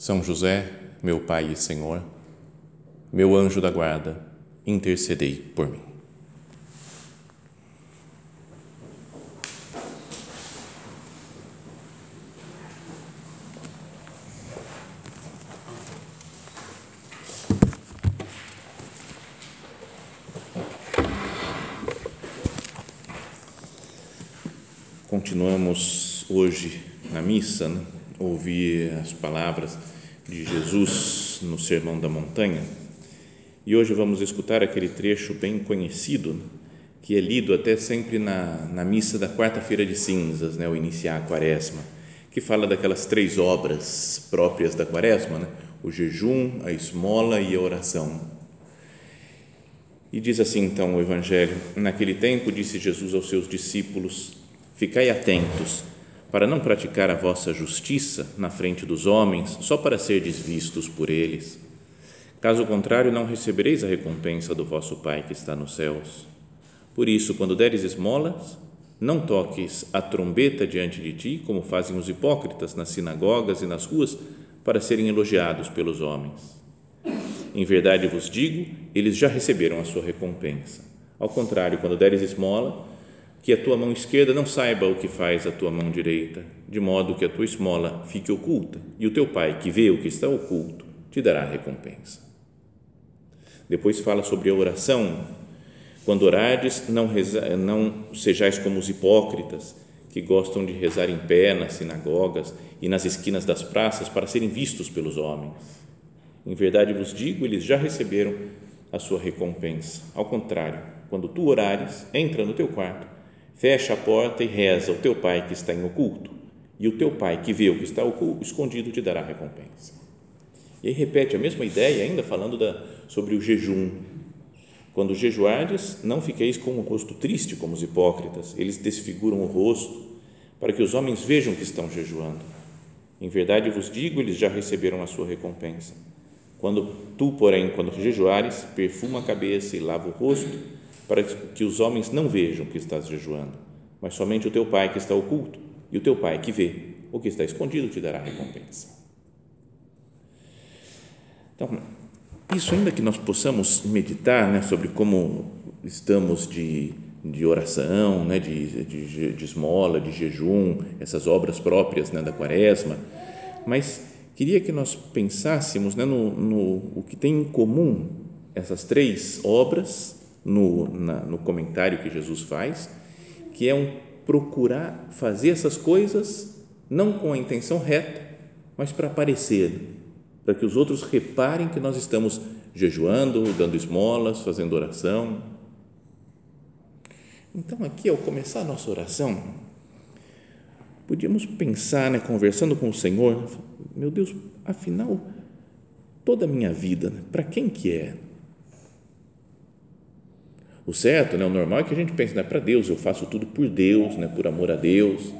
são José, meu Pai e Senhor, meu anjo da guarda, intercedei por mim. Continuamos hoje na missa, né? Ouvir as palavras de Jesus no Sermão da Montanha. E hoje vamos escutar aquele trecho bem conhecido, que é lido até sempre na, na missa da quarta-feira de cinzas, né, o iniciar a quaresma, que fala daquelas três obras próprias da quaresma, né, o jejum, a esmola e a oração. E diz assim então o Evangelho: Naquele tempo disse Jesus aos seus discípulos: Ficai atentos para não praticar a vossa justiça na frente dos homens, só para serdes vistos por eles. Caso contrário, não recebereis a recompensa do vosso Pai que está nos céus. Por isso, quando deres esmolas, não toques a trombeta diante de ti, como fazem os hipócritas nas sinagogas e nas ruas, para serem elogiados pelos homens. Em verdade vos digo, eles já receberam a sua recompensa. Ao contrário, quando deres esmola, que a tua mão esquerda não saiba o que faz a tua mão direita, de modo que a tua esmola fique oculta, e o teu pai, que vê o que está oculto, te dará recompensa. Depois fala sobre a oração. Quando orardes, não, reza, não sejais como os hipócritas, que gostam de rezar em pé nas sinagogas e nas esquinas das praças para serem vistos pelos homens. Em verdade vos digo, eles já receberam a sua recompensa. Ao contrário, quando tu orares, entra no teu quarto Fecha a porta e reza o teu pai que está em oculto, e o teu pai que vê o que está oculto, escondido te dará recompensa. E aí repete a mesma ideia, ainda falando da, sobre o jejum. Quando jejuardes, não fiqueis com o rosto triste como os hipócritas, eles desfiguram o rosto para que os homens vejam que estão jejuando. Em verdade vos digo, eles já receberam a sua recompensa. Quando tu, porém, quando jejuares, perfuma a cabeça e lava o rosto, para que os homens não vejam que estás jejuando, mas somente o teu Pai que está oculto, e o teu Pai que vê o que está escondido te dará recompensa. Então, isso ainda que nós possamos meditar né, sobre como estamos de, de oração, né, de, de, de esmola, de jejum, essas obras próprias né, da quaresma, mas queria que nós pensássemos né, no, no o que tem em comum essas três obras no, na, no comentário que Jesus faz, que é um procurar fazer essas coisas não com a intenção reta, mas para aparecer, para que os outros reparem que nós estamos jejuando, dando esmolas, fazendo oração. Então, aqui, ao começar a nossa oração, podíamos pensar, né, conversando com o Senhor, meu Deus, afinal, toda a minha vida, né, para quem que é? O certo, né, o normal é que a gente pense, não é para Deus, eu faço tudo por Deus, né, por amor a Deus.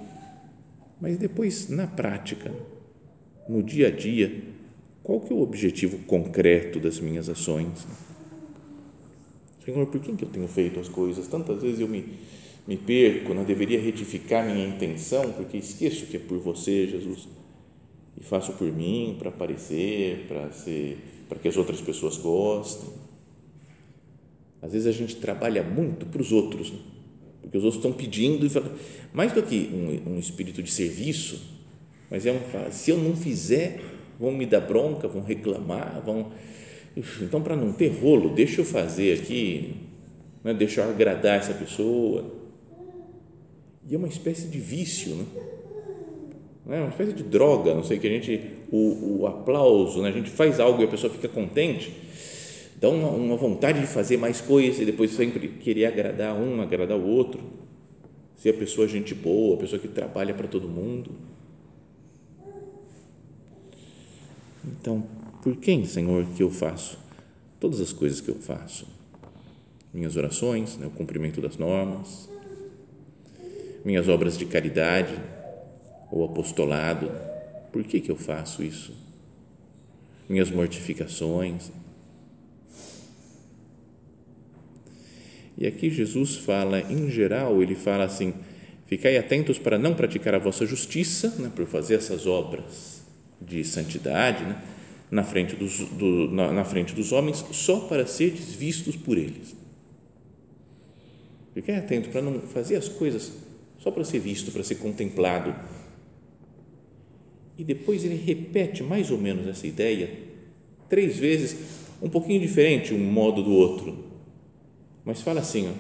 Mas depois, na prática, no dia a dia, qual que é o objetivo concreto das minhas ações? Senhor, por que, que eu tenho feito as coisas? Tantas vezes eu me, me perco, não deveria retificar minha intenção, porque esqueço que é por você, Jesus, e faço por mim, para aparecer, para ser, para que as outras pessoas gostem. Às vezes a gente trabalha muito para os outros, né? porque os outros estão pedindo, e falam, mais do que um, um espírito de serviço, mas é um, se eu não fizer, vão me dar bronca, vão reclamar, vão. Então, para não ter rolo, deixa eu fazer aqui, né? deixa eu agradar essa pessoa. E é uma espécie de vício, né? É uma espécie de droga, não sei, que a gente, o, o aplauso, né? a gente faz algo e a pessoa fica contente dá uma, uma vontade de fazer mais coisas e depois sempre querer agradar um, agradar o outro. Ser a pessoa gente boa, a pessoa que trabalha para todo mundo. Então, por quem, Senhor, que eu faço todas as coisas que eu faço? Minhas orações, né, o cumprimento das normas, minhas obras de caridade ou apostolado, por que, que eu faço isso? Minhas mortificações. E aqui Jesus fala, em geral, ele fala assim: ficai atentos para não praticar a vossa justiça, né, por fazer essas obras de santidade, né, na, frente dos, do, na, na frente dos homens, só para seres vistos por eles. Fiquem atentos para não fazer as coisas só para ser visto, para ser contemplado. E depois ele repete mais ou menos essa ideia três vezes, um pouquinho diferente um modo do outro. Mas fala assim, ó,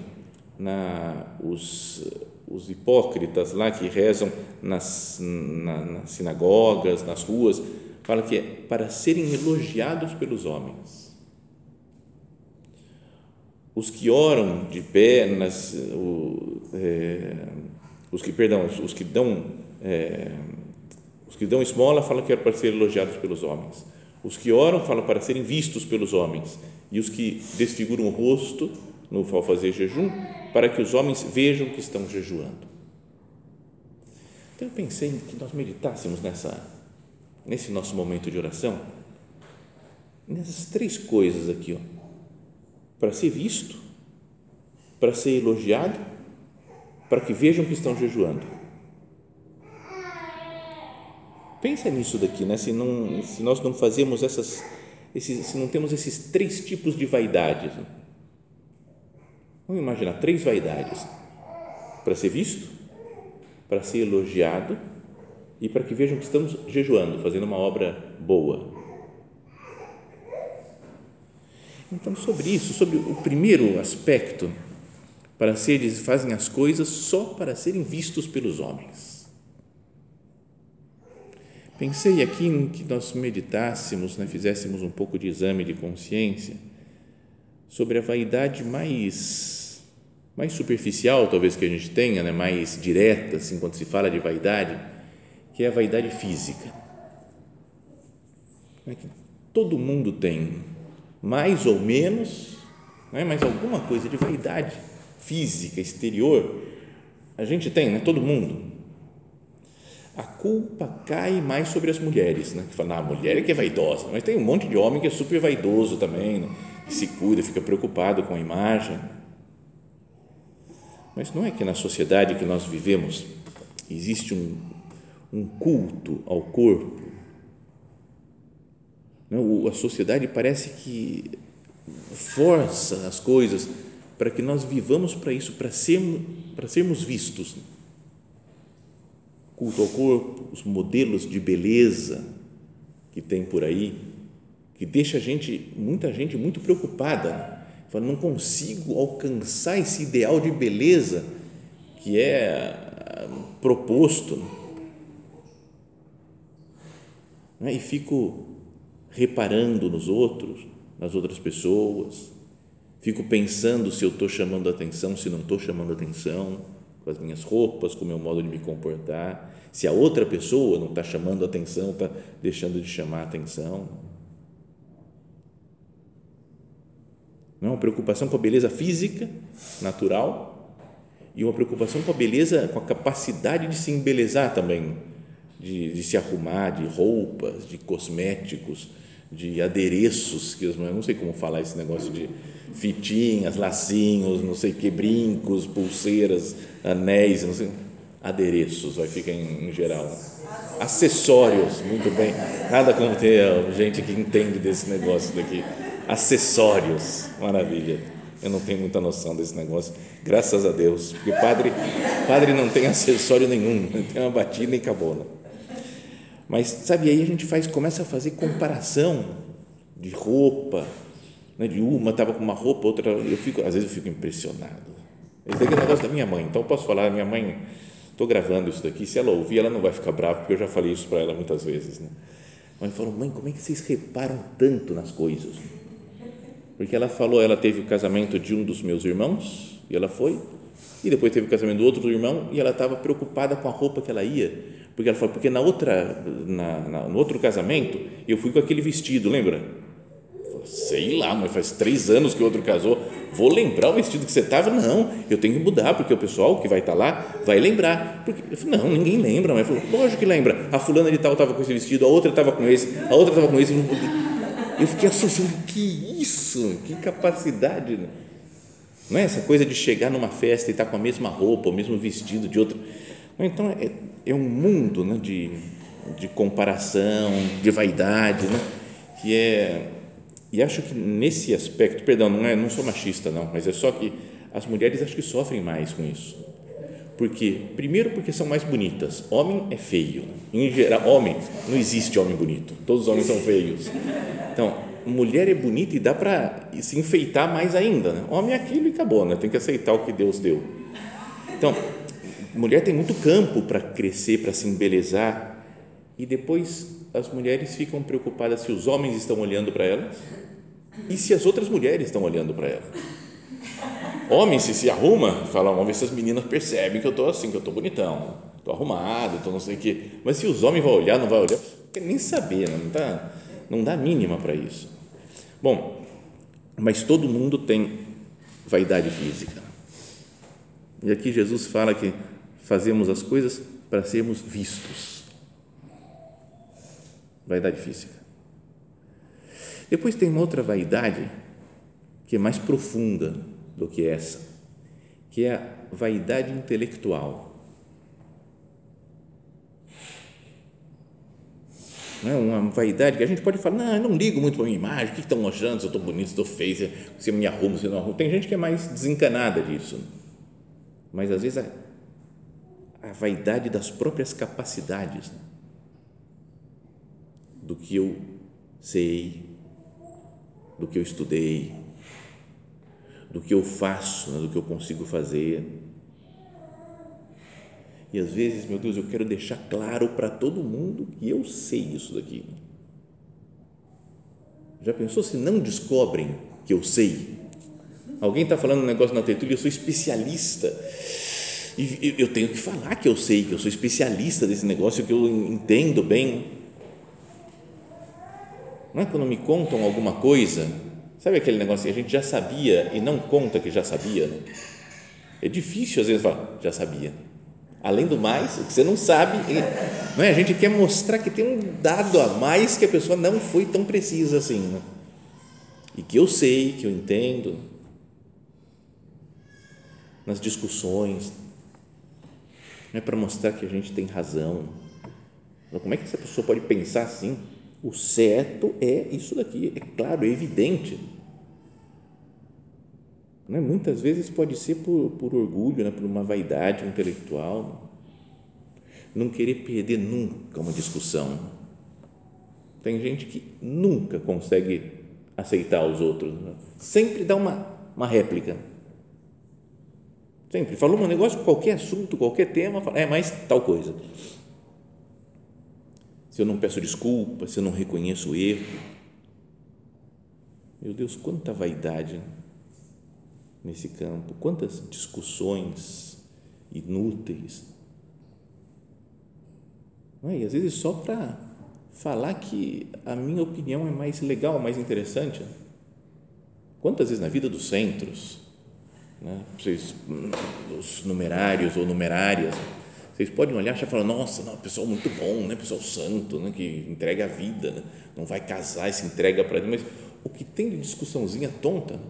na, os, os hipócritas lá que rezam nas, na, nas sinagogas, nas ruas, fala que é para serem elogiados pelos homens os que oram de pé, nas, o, é, os que, perdão, os que dão, é, os que dão esmola falam que é para ser elogiados pelos homens. Os que oram falam para serem vistos pelos homens. E os que desfiguram o rosto no ao fazer jejum, para que os homens vejam que estão jejuando. Então eu pensei que nós meditássemos nessa, nesse nosso momento de oração, nessas três coisas aqui, ó para ser visto, para ser elogiado, para que vejam que estão jejuando. Pensa nisso daqui, né? Se, não, se nós não fazemos essas, esses, se não temos esses três tipos de vaidades. Né? Vamos imaginar três vaidades: para ser visto, para ser elogiado e para que vejam que estamos jejuando, fazendo uma obra boa. Então, sobre isso, sobre o primeiro aspecto, para seres fazem as coisas só para serem vistos pelos homens. Pensei aqui em que nós meditássemos, né, fizéssemos um pouco de exame de consciência sobre a vaidade mais mais superficial, talvez que a gente tenha, né, mais direta, assim, quando se fala de vaidade, que é a vaidade física. É que todo mundo tem mais ou menos, é mas alguma coisa de vaidade física, exterior, a gente tem, né? todo mundo. A culpa cai mais sobre as mulheres, né? que falam, ah, a mulher é que é vaidosa, mas tem um monte de homem que é super vaidoso também, né? que se cuida, fica preocupado com a imagem. Mas não é que na sociedade que nós vivemos existe um, um culto ao corpo a sociedade parece que força as coisas para que nós vivamos para isso, para sermos, para sermos vistos. Culto ao corpo, os modelos de beleza que tem por aí, que deixa a gente, muita gente muito preocupada. Fala, não consigo alcançar esse ideal de beleza que é ah, proposto. E fico reparando nos outros, nas outras pessoas, fico pensando se eu estou chamando atenção, se não estou chamando atenção, com as minhas roupas, com o meu modo de me comportar, se a outra pessoa não está chamando atenção, está deixando de chamar atenção. Não é uma preocupação com a beleza física, natural, e uma preocupação com a beleza, com a capacidade de se embelezar também, de, de se arrumar, de roupas, de cosméticos, de adereços, que eu não sei como falar esse negócio de fitinhas, lacinhos, não sei que, brincos, pulseiras, anéis, não sei, adereços, vai ficar em, em geral. Né? Acessórios, muito bem. Nada como ter gente que entende desse negócio daqui. Acessórios, maravilha. Eu não tenho muita noção desse negócio, graças a Deus, porque padre, padre não tem acessório nenhum, tem uma batida e acabou. Né? Mas, sabe, aí a gente faz, começa a fazer comparação de roupa, né, de uma estava com uma roupa, outra, eu fico, às vezes eu fico impressionado. Esse daqui é o negócio da minha mãe, então eu posso falar, minha mãe, estou gravando isso daqui, se ela ouvir, ela não vai ficar brava, porque eu já falei isso para ela muitas vezes. Né? Mãe falou, mãe, como é que vocês reparam tanto nas coisas? Porque ela falou, ela teve o casamento de um dos meus irmãos, e ela foi, E depois teve o casamento do outro irmão e ela estava preocupada com a roupa que ela ia, porque ela falou, porque na outra, na, na, no outro casamento eu fui com aquele vestido, lembra? Sei lá, mas faz três anos que o outro casou, vou lembrar o vestido que você estava? Não, eu tenho que mudar, porque o pessoal que vai estar tá lá vai lembrar. Porque, eu falei, não, ninguém lembra, mas falou, lógico que lembra. A fulana de tal estava com esse vestido, a outra estava com esse, a outra estava com esse. Eu fiquei assustado, que isso, que capacidade, né? Não é essa coisa de chegar numa festa e estar tá com a mesma roupa, o mesmo vestido de outro. Então, é, é um mundo né, de, de comparação, de vaidade, né, que é. E acho que nesse aspecto, perdão, não, é, não sou machista, não, mas é só que as mulheres acho que sofrem mais com isso. Porque, primeiro, porque são mais bonitas. Homem é feio. Em geral, homem, não existe homem bonito. Todos os homens são feios. Então, mulher é bonita e dá para se enfeitar mais ainda. Né? Homem é aquilo e acabou, né? tem que aceitar o que Deus deu. Então, mulher tem muito campo para crescer, para se embelezar, e depois as mulheres ficam preocupadas se os homens estão olhando para elas e se as outras mulheres estão olhando para elas. Homem, se se arruma, fala, vamos ver se as meninas percebem que eu estou assim, que eu estou bonitão, estou arrumado, estou não sei o quê. Mas se os homens vão olhar, não vai olhar, quer nem saber, né? não, tá, não dá mínima para isso. Bom, mas todo mundo tem vaidade física. E aqui Jesus fala que fazemos as coisas para sermos vistos. Vaidade física. Depois tem uma outra vaidade que é mais profunda do que essa, que é a vaidade intelectual. Não é uma vaidade que a gente pode falar, não, eu não ligo muito para minha imagem, o que estão achando, se eu estou bonito, se estou feio, se eu me arrumo, se eu não arrumo. Tem gente que é mais desencanada disso. Mas às vezes a, a vaidade das próprias capacidades do que eu sei, do que eu estudei, do que eu faço, né, do que eu consigo fazer. E às vezes, meu Deus, eu quero deixar claro para todo mundo que eu sei isso daqui. Já pensou se não descobrem que eu sei? Alguém está falando um negócio na tertúlia, eu sou especialista. E eu tenho que falar que eu sei, que eu sou especialista desse negócio, que eu entendo bem. Não é quando me contam alguma coisa Sabe aquele negócio que a gente já sabia e não conta que já sabia? Né? É difícil às vezes falar, já sabia. Além do mais, o que você não sabe, não é? a gente quer mostrar que tem um dado a mais que a pessoa não foi tão precisa assim. Né? E que eu sei, que eu entendo. Nas discussões, não é para mostrar que a gente tem razão. Como é que essa pessoa pode pensar assim? O certo é isso daqui, é claro, é evidente. Né? Muitas vezes pode ser por, por orgulho, né? por uma vaidade intelectual, não querer perder nunca uma discussão. Tem gente que nunca consegue aceitar os outros, né? sempre dá uma, uma réplica. Sempre. Falou um negócio, qualquer assunto, qualquer tema, fala, é mais tal coisa se eu não peço desculpa, se eu não reconheço o erro. Meu Deus, quanta vaidade nesse campo, quantas discussões inúteis. É? E às vezes só para falar que a minha opinião é mais legal, mais interessante. Quantas vezes na vida dos centros, né? Vocês, os numerários ou numerárias, vocês podem olhar e falar, nossa, não, pessoal muito bom, né? pessoal santo, né? que entrega a vida, né? não vai casar e se entrega para Deus. Mas o que tem de discussãozinha tonta,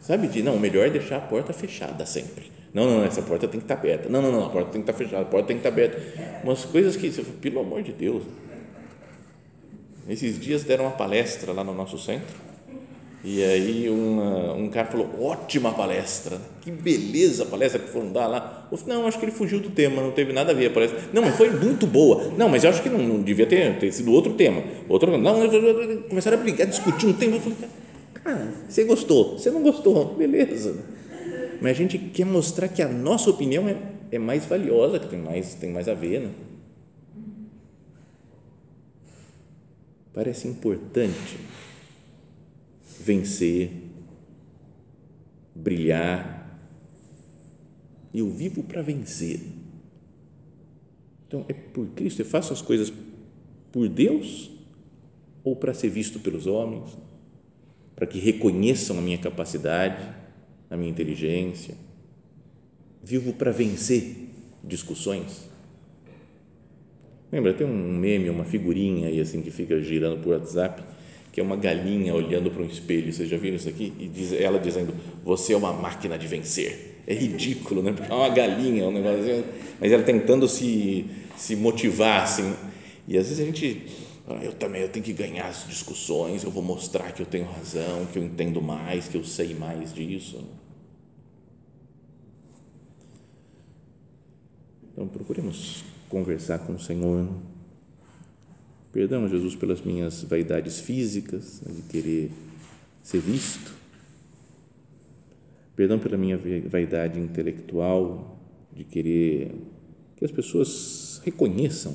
sabe? De não, melhor é deixar a porta fechada sempre. Não, não, essa porta tem que estar aberta. Não, não, não, a porta tem que estar fechada, a porta tem que estar aberta. Umas coisas que, pelo amor de Deus. Esses dias deram uma palestra lá no nosso centro e aí uma, um cara falou, ótima palestra, que beleza a palestra que foram dar lá. Eu falei, não, acho que ele fugiu do tema, não teve nada a ver a palestra. Não, mas foi muito boa. Não, mas eu acho que não, não devia ter, ter sido outro tema. Outro, não, começaram a brigar, discutir um tema. Eu falei, cara, você gostou, você não gostou, beleza. Mas a gente quer mostrar que a nossa opinião é, é mais valiosa, que tem mais, tem mais a ver, né? Parece importante vencer, brilhar, Eu vivo para vencer. Então, é por Cristo, eu faço as coisas por Deus ou para ser visto pelos homens, para que reconheçam a minha capacidade, a minha inteligência. Vivo para vencer discussões. Lembra, tem um meme, uma figurinha aí assim que fica girando por WhatsApp, que é uma galinha olhando para um espelho. Vocês já viram isso aqui? E diz, ela dizendo: Você é uma máquina de vencer. É ridículo, né? Porque é uma galinha, um negócio. Mas ela tentando se, se motivar, assim. E às vezes a gente. Ah, eu também eu tenho que ganhar as discussões, eu vou mostrar que eu tenho razão, que eu entendo mais, que eu sei mais disso. Então procuremos conversar com o Senhor. Perdão, Jesus, pelas minhas vaidades físicas, né, de querer ser visto. Perdão pela minha vaidade intelectual, de querer que as pessoas reconheçam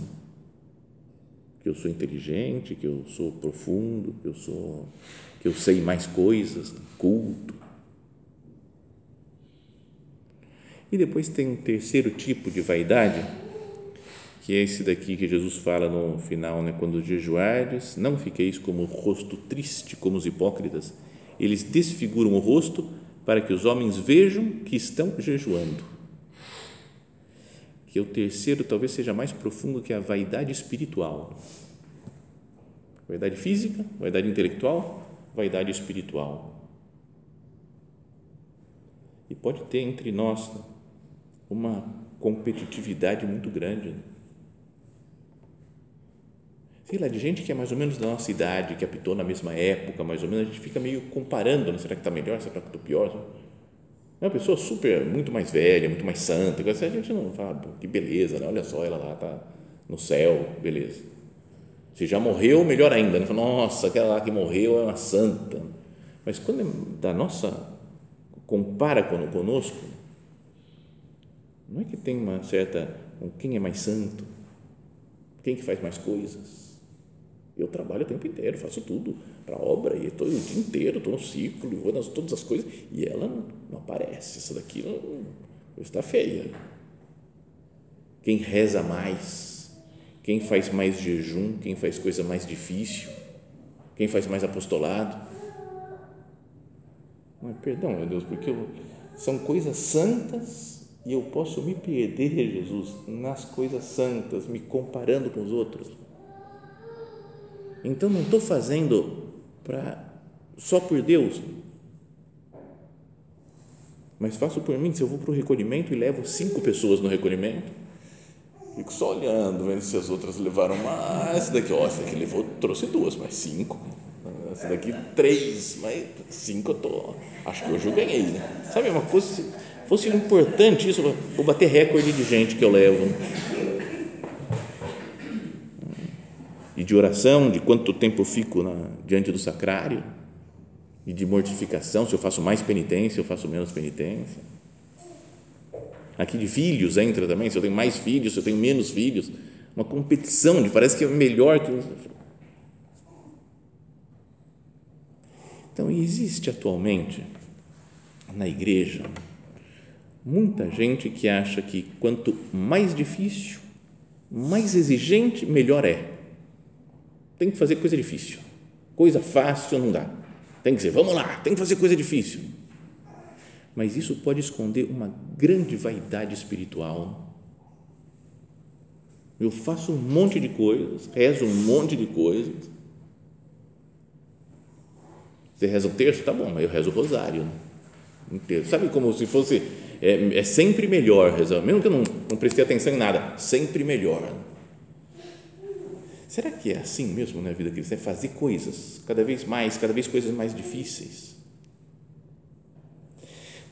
que eu sou inteligente, que eu sou profundo, que eu sou que eu sei mais coisas, culto. E depois tem um terceiro tipo de vaidade, que é esse daqui que Jesus fala no final, né? quando jejuardes, não fiqueis como o rosto triste, como os hipócritas. Eles desfiguram o rosto para que os homens vejam que estão jejuando. Que é o terceiro talvez seja mais profundo que a vaidade espiritual. Vaidade física, vaidade intelectual, vaidade espiritual. E pode ter entre nós uma competitividade muito grande sei lá, de gente que é mais ou menos da nossa idade, que apitou na mesma época, mais ou menos, a gente fica meio comparando, né? será que está melhor, será que está pior? É uma pessoa super, muito mais velha, muito mais santa, a gente não fala, que beleza, né? olha só, ela lá está no céu, beleza. Se já morreu, melhor ainda, né? nossa, aquela lá que morreu é uma santa. Mas quando é da nossa, compara conosco, não é que tem uma certa, quem é mais santo, quem que faz mais coisas, eu trabalho o tempo inteiro, faço tudo para a obra, e estou o dia inteiro, estou no ciclo, vou nas todas as coisas, e ela não, não aparece. Essa daqui não, está feia. Quem reza mais, quem faz mais jejum, quem faz coisa mais difícil, quem faz mais apostolado. Mas, perdão, meu Deus, porque eu, são coisas santas e eu posso me perder, Jesus, nas coisas santas, me comparando com os outros então não estou fazendo para só por Deus, mas faço por mim. Se eu vou para o recolhimento e levo cinco pessoas no recolhimento, fico só olhando, vendo se as outras levaram mais. Essa daqui, ó, essa daqui levou, trouxe duas, mas cinco. Essa daqui, três, mas cinco eu tô. Acho que hoje eu ganhei, né? Sabe uma coisa? Se fosse importante isso, vou bater recorde de gente que eu levo e de oração, de quanto tempo eu fico na, diante do sacrário, e de mortificação, se eu faço mais penitência, eu faço menos penitência. Aqui de filhos entra também, se eu tenho mais filhos, se eu tenho menos filhos, uma competição de parece que é melhor que. Então, existe atualmente na igreja muita gente que acha que quanto mais difícil, mais exigente, melhor é tem que fazer coisa difícil. Coisa fácil não dá. Tem que dizer, vamos lá, tem que fazer coisa difícil. Mas isso pode esconder uma grande vaidade espiritual. Eu faço um monte de coisas, rezo um monte de coisas. Você reza o terço? Tá bom, mas eu rezo o rosário. Inteiro. Sabe como se fosse. É, é sempre melhor rezar, mesmo que eu não, não prestei atenção em nada, sempre melhor Será que é assim mesmo na vida cristã? É fazer coisas cada vez mais, cada vez coisas mais difíceis.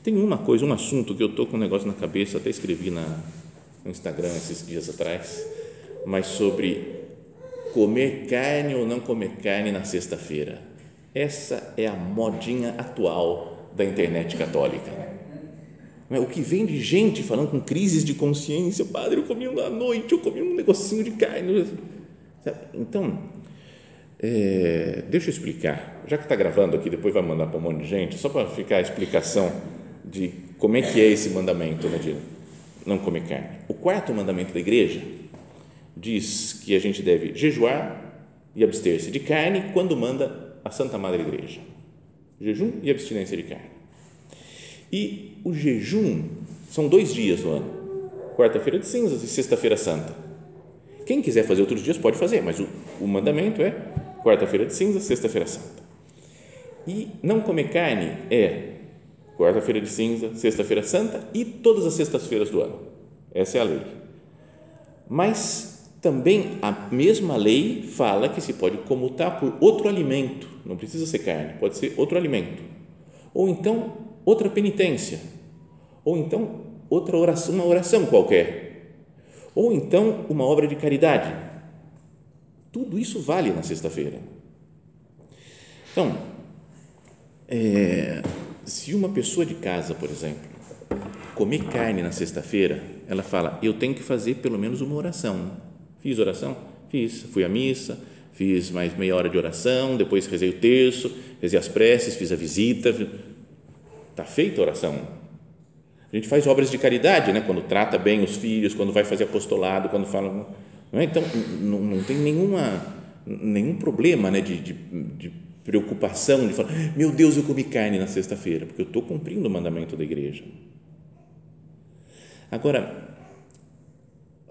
Tem uma coisa, um assunto que eu estou com um negócio na cabeça, até escrevi na, no Instagram esses dias atrás, mas sobre comer carne ou não comer carne na sexta-feira. Essa é a modinha atual da internet católica. O que vem de gente falando com crises de consciência, padre, eu comi à noite, eu comi um negocinho de carne então, é, deixa eu explicar, já que está gravando aqui, depois vai mandar para um monte de gente, só para ficar a explicação de como é que é esse mandamento, né, de não comer carne. O quarto mandamento da igreja diz que a gente deve jejuar e abster-se de carne quando manda a Santa Madre Igreja. Jejum e abstinência de carne. E o jejum são dois dias no ano: quarta-feira de cinzas e sexta-feira santa. Quem quiser fazer outros dias pode fazer, mas o, o mandamento é quarta-feira de cinzas, sexta-feira santa. E não comer carne é quarta-feira de cinza, sexta-feira santa e todas as sextas-feiras do ano. Essa é a lei. Mas também a mesma lei fala que se pode comutar por outro alimento, não precisa ser carne, pode ser outro alimento. Ou então outra penitência. Ou então outra oração, uma oração qualquer. Ou então uma obra de caridade. Tudo isso vale na sexta-feira. Então, é, se uma pessoa de casa, por exemplo, comer carne na sexta-feira, ela fala: Eu tenho que fazer pelo menos uma oração. Fiz oração? Fiz. Fui à missa, fiz mais meia hora de oração, depois rezei o terço, rezei as preces, fiz a visita. Está feita a oração. A gente faz obras de caridade, né? quando trata bem os filhos, quando vai fazer apostolado, quando fala. Não é? Então, não, não tem nenhuma, nenhum problema né? de, de, de preocupação de falar, meu Deus, eu comi carne na sexta-feira, porque eu estou cumprindo o mandamento da igreja. Agora,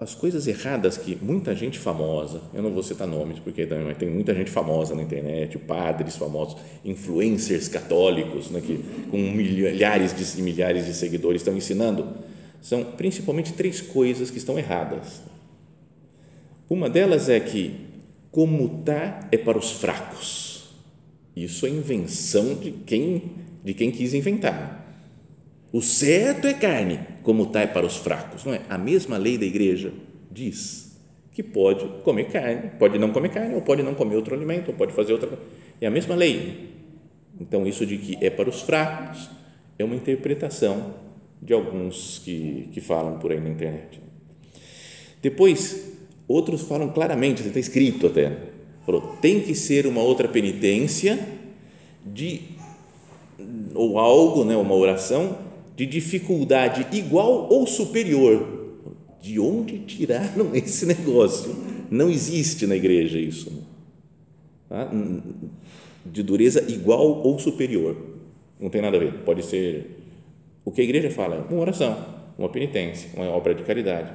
as coisas erradas que muita gente famosa, eu não vou citar nomes, porque também tem muita gente famosa na internet, padres famosos, influencers católicos, né, que com milhares de, milhares de seguidores estão ensinando, são principalmente três coisas que estão erradas. Uma delas é que comutar é para os fracos isso é invenção de quem, de quem quis inventar. O certo é carne, como está é para os fracos, não é? A mesma lei da igreja diz que pode comer carne, pode não comer carne, ou pode não comer outro alimento, ou pode fazer outra coisa. É a mesma lei. Então, isso de que é para os fracos é uma interpretação de alguns que, que falam por aí na internet. Depois, outros falam claramente, está escrito até, Falou, tem que ser uma outra penitência de ou algo, né, uma oração de dificuldade igual ou superior. De onde tiraram esse negócio? Não existe na igreja isso. Tá? De dureza igual ou superior. Não tem nada a ver. Pode ser o que a igreja fala, uma oração, uma penitência, uma obra de caridade.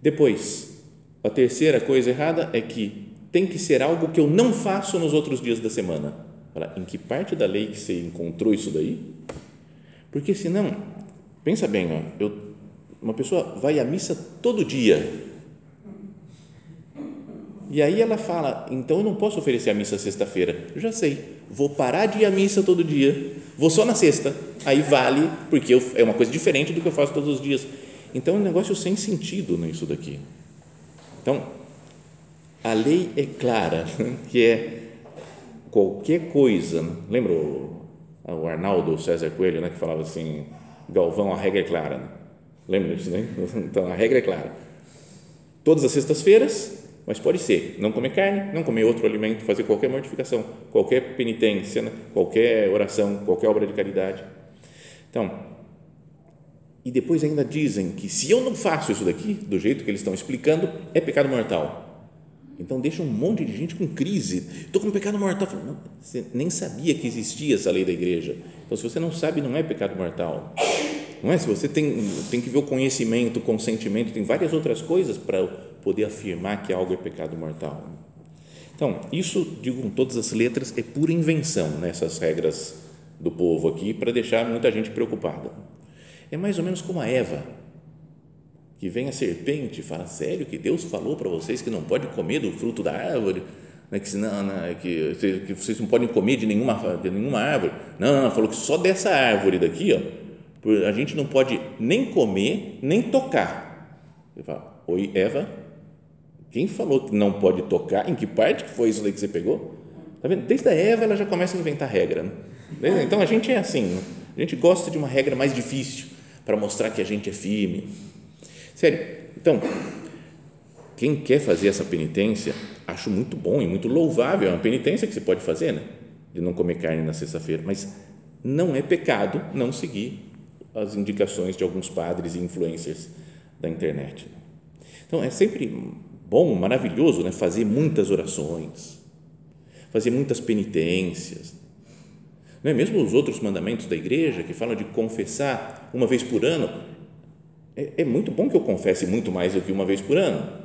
Depois, a terceira coisa errada é que tem que ser algo que eu não faço nos outros dias da semana. Em que parte da lei que você encontrou isso daí? Porque senão, pensa bem, ó, eu, uma pessoa vai à missa todo dia. E aí ela fala, então eu não posso oferecer a missa sexta-feira. Eu já sei, vou parar de ir à missa todo dia, vou só na sexta. Aí vale, porque eu, é uma coisa diferente do que eu faço todos os dias. Então é um negócio sem sentido nisso daqui. Então, a lei é clara, que é qualquer coisa. Lembra o Arnaldo César Coelho, né, que falava assim: Galvão, a regra é clara. Né? Lembra disso, né? Então a regra é clara. Todas as sextas-feiras, mas pode ser não comer carne, não comer outro alimento, fazer qualquer mortificação, qualquer penitência, né? qualquer oração, qualquer obra de caridade. Então, e depois ainda dizem que se eu não faço isso daqui, do jeito que eles estão explicando, é pecado mortal. Então deixa um monte de gente com crise. Estou com pecado mortal. Não, você nem sabia que existia essa lei da igreja. Então, se você não sabe, não é pecado mortal. Não é? Se você tem, tem que ver o conhecimento, o consentimento, tem várias outras coisas para poder afirmar que algo é pecado mortal. Então, isso, digo com todas as letras, é pura invenção nessas né, regras do povo aqui para deixar muita gente preocupada. É mais ou menos como a Eva que vem a serpente e fala, sério que Deus falou para vocês que não pode comer do fruto da árvore? Né, que, senão, né, que, que vocês não podem comer de nenhuma, de nenhuma árvore. Não, não, não, falou que só dessa árvore daqui, ó, a gente não pode nem comer, nem tocar. Eu falo, oi, Eva, quem falou que não pode tocar? Em que parte que foi isso daí que você pegou? Tá vendo? Desde a Eva ela já começa a inventar regra. Né? Então a gente é assim, né? a gente gosta de uma regra mais difícil para mostrar que a gente é firme. Sério. Então, quem quer fazer essa penitência, acho muito bom e muito louvável. É uma penitência que você pode fazer, né? De não comer carne na sexta-feira. Mas não é pecado não seguir as indicações de alguns padres e influencers da internet. Então, é sempre bom, maravilhoso, né? fazer muitas orações, fazer muitas penitências. Não é mesmo os outros mandamentos da igreja que falam de confessar uma vez por ano? É, é muito bom que eu confesse muito mais do que uma vez por ano.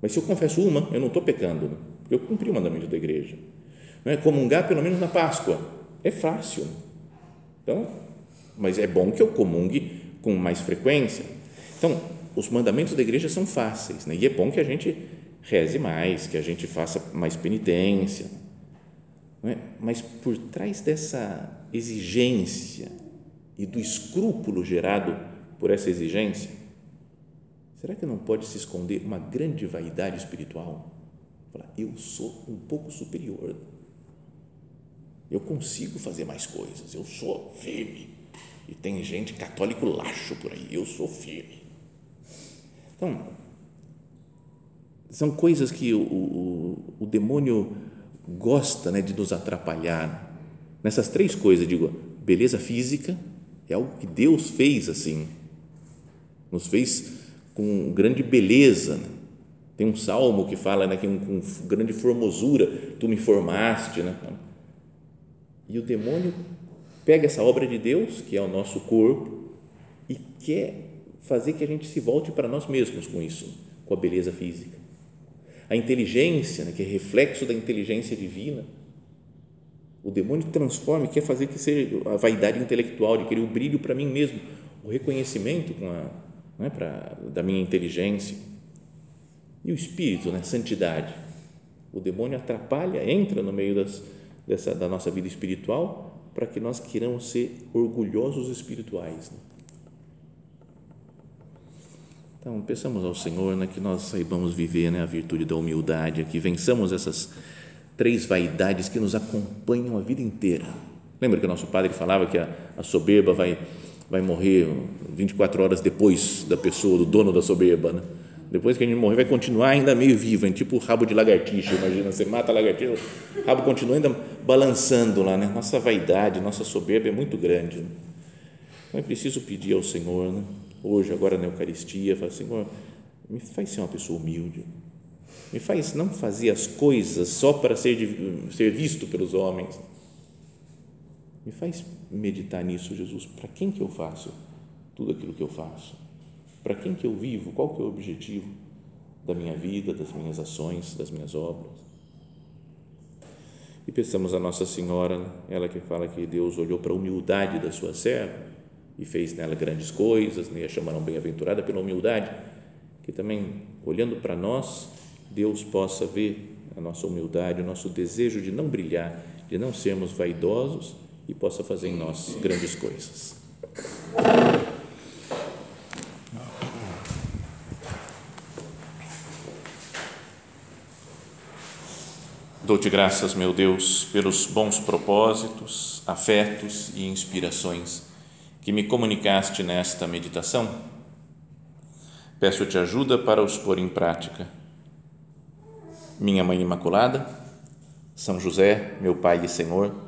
Mas se eu confesso uma, eu não estou pecando, eu cumpri o mandamento da igreja. Não é comungar pelo menos na Páscoa. É fácil. Então, mas é bom que eu comungue com mais frequência. Então, os mandamentos da igreja são fáceis, né? e é bom que a gente reze mais, que a gente faça mais penitência. É? Mas por trás dessa exigência e do escrúpulo gerado por essa exigência, será que não pode se esconder uma grande vaidade espiritual? Falar, eu sou um pouco superior, eu consigo fazer mais coisas, eu sou firme. E tem gente católico laxo por aí, eu sou firme. Então, são coisas que o, o, o demônio gosta né, de nos atrapalhar. Nessas três coisas, digo, beleza física é algo que Deus fez assim, nos fez com grande beleza. Né? Tem um salmo que fala né, que com grande formosura tu me formaste. Né? E o demônio pega essa obra de Deus, que é o nosso corpo, e quer fazer que a gente se volte para nós mesmos com isso, com a beleza física. A inteligência, né, que é reflexo da inteligência divina, o demônio transforma e quer fazer que seja a vaidade intelectual, de querer o brilho para mim mesmo, o reconhecimento com a, pra, da minha inteligência. E o espírito, né, santidade. O demônio atrapalha, entra no meio das, dessa, da nossa vida espiritual para que nós queiramos ser orgulhosos espirituais. Né? Então, peçamos ao Senhor né, que nós saibamos viver né, a virtude da humildade, que vençamos essas três vaidades que nos acompanham a vida inteira. Lembra que o nosso padre falava que a, a soberba vai, vai morrer 24 horas depois da pessoa, do dono da soberba, né? Depois que a gente morrer, vai continuar ainda meio vivo, tipo rabo de lagartixa, imagina, você mata a lagartixa, o rabo continua ainda balançando lá, né? Nossa vaidade, nossa soberba é muito grande. Né? Então é preciso pedir ao Senhor, né? hoje, agora na Eucaristia, falar, Senhor, me faz ser uma pessoa humilde, me faz não fazer as coisas só para ser, ser visto pelos homens, me faz meditar nisso, Jesus, para quem que eu faço tudo aquilo que eu faço? Para quem que eu vivo? Qual que é o objetivo da minha vida, das minhas ações, das minhas obras? E pensamos a Nossa Senhora, ela que fala que Deus olhou para a humildade da sua serva e fez nela grandes coisas, né? a chamaram bem-aventurada pela humildade, que também, olhando para nós, Deus possa ver a nossa humildade, o nosso desejo de não brilhar, de não sermos vaidosos e possa fazer em nós grandes coisas. Dou-te graças, meu Deus, pelos bons propósitos, afetos e inspirações que me comunicaste nesta meditação. Peço-te ajuda para os pôr em prática. Minha Mãe Imaculada, São José, meu Pai e Senhor,